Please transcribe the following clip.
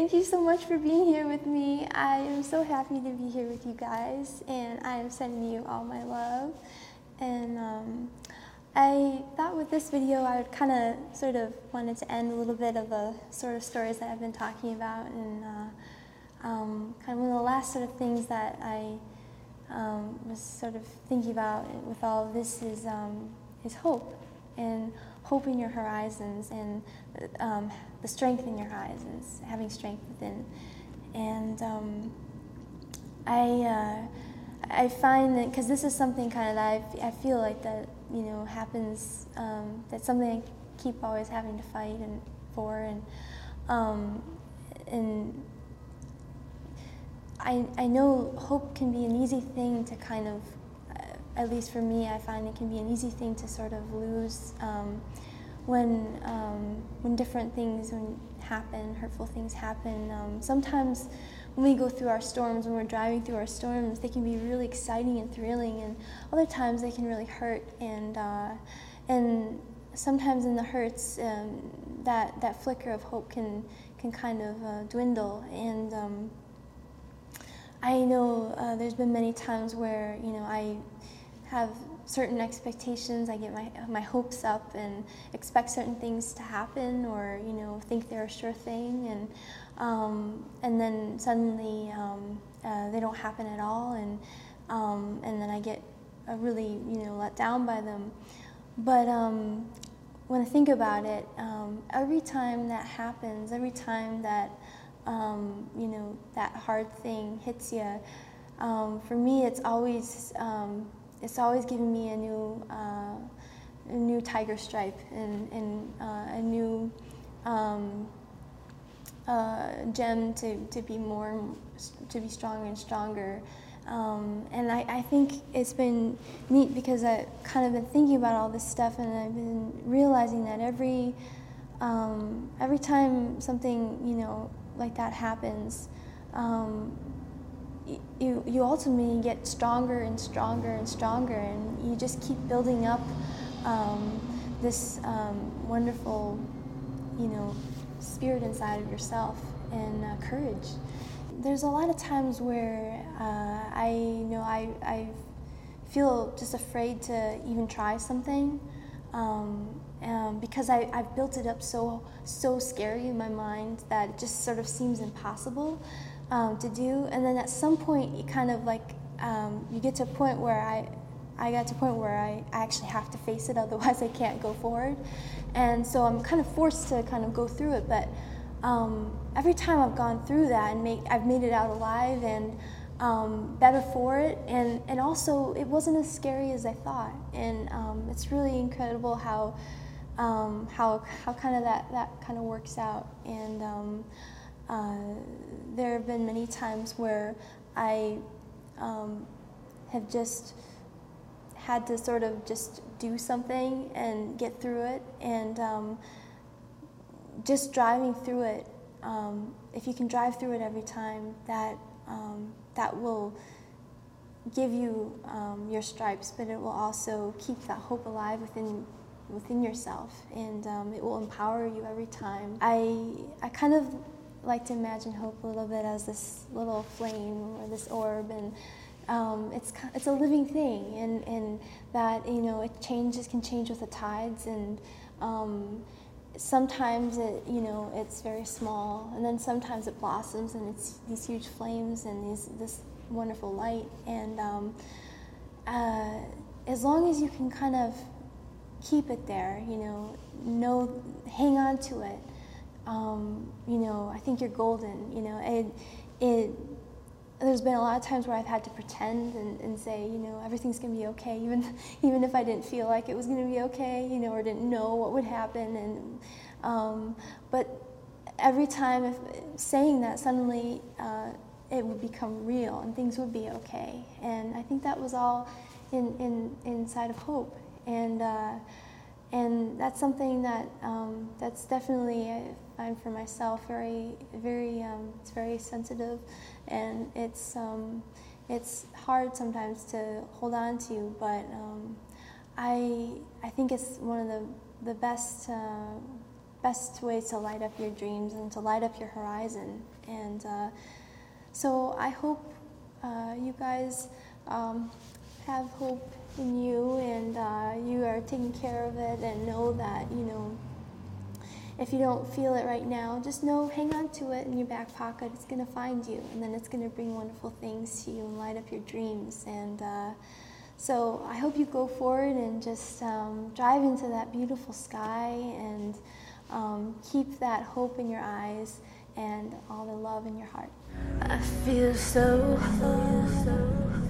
Thank you so much for being here with me. I am so happy to be here with you guys, and I am sending you all my love. And um, I thought with this video I would kind of sort of wanted to end a little bit of the sort of stories that I've been talking about, and uh, um, kind of one of the last sort of things that I um, was sort of thinking about with all of this is um, is hope and hope in your horizons and um, the strength in your horizons, having strength within. And um, I, uh, I find that, because this is something kind of that I, I feel like that, you know, happens, um, that's something I keep always having to fight and for. And, um, and I, I know hope can be an easy thing to kind of at least for me, I find it can be an easy thing to sort of lose um, when um, when different things when happen, hurtful things happen. Um, sometimes when we go through our storms, when we're driving through our storms, they can be really exciting and thrilling, and other times they can really hurt. And uh, and sometimes in the hurts, um, that that flicker of hope can can kind of uh, dwindle and. Um, I know uh, there's been many times where you know I have certain expectations. I get my my hopes up and expect certain things to happen, or you know, think they're a sure thing, and um, and then suddenly um, uh, they don't happen at all, and um, and then I get uh, really you know let down by them. But um, when I think about it, um, every time that happens, every time that um, you know that hard thing hits you, for me, it's always it's always given me a new uh, a new tiger stripe and, and uh, a new um, uh, gem to, to be more to be stronger and stronger. Um, and I, I think it's been neat because I've kind of been thinking about all this stuff and I've been realizing that every um, every time something you know like that happens, um, you, you ultimately get stronger and stronger and stronger, and you just keep building up um, this um, wonderful, you know, spirit inside of yourself and uh, courage. There's a lot of times where uh, I you know I, I feel just afraid to even try something um, um, because I, I've built it up so so scary in my mind that it just sort of seems impossible um, to do. And then at some point, you kind of like um, you get to a point where I I got to a point where I, I actually have to face it, otherwise I can't go forward. And so I'm kind of forced to kind of go through it. But um, every time I've gone through that and make, I've made it out alive and um, better for it. And, and also, it wasn't as scary as I thought. And um, it's really incredible how, um, how, how kind of that, that kind of works out. And um, uh, there have been many times where I um, have just had to sort of just do something and get through it. And um, just driving through it, um, if you can drive through it every time, that, um, that will give you um, your stripes, but it will also keep that hope alive within within yourself, and um, it will empower you every time. I I kind of like to imagine hope a little bit as this little flame or this orb, and um, it's it's a living thing, and, and that you know it changes can change with the tides, and um, sometimes it you know it's very small, and then sometimes it blossoms, and it's these huge flames and these this wonderful light, and um, uh, as long as you can kind of keep it there, you know, know hang on to it um, you know, I think you're golden. You know, it, it, there's been a lot of times where I've had to pretend and, and say, you know, everything's going to be okay, even, even if I didn't feel like it was going to be okay, you know, or didn't know what would happen. And, um, but every time if, saying that, suddenly uh, it would become real and things would be okay. And I think that was all in, in, inside of hope. And, uh, and that's something that um, that's definitely I find for myself very very um, it's very sensitive and it's um, it's hard sometimes to hold on to but um, I I think it's one of the the best uh, best ways to light up your dreams and to light up your horizon. And uh, so I hope uh, you guys um, have hope in you and uh, you are taking care of it and know that, you know, if you don't feel it right now, just know, hang on to it in your back pocket. It's going to find you, and then it's going to bring wonderful things to you and light up your dreams. And uh, so I hope you go forward and just um, drive into that beautiful sky and um, keep that hope in your eyes and all the love in your heart. I feel so but I'm looking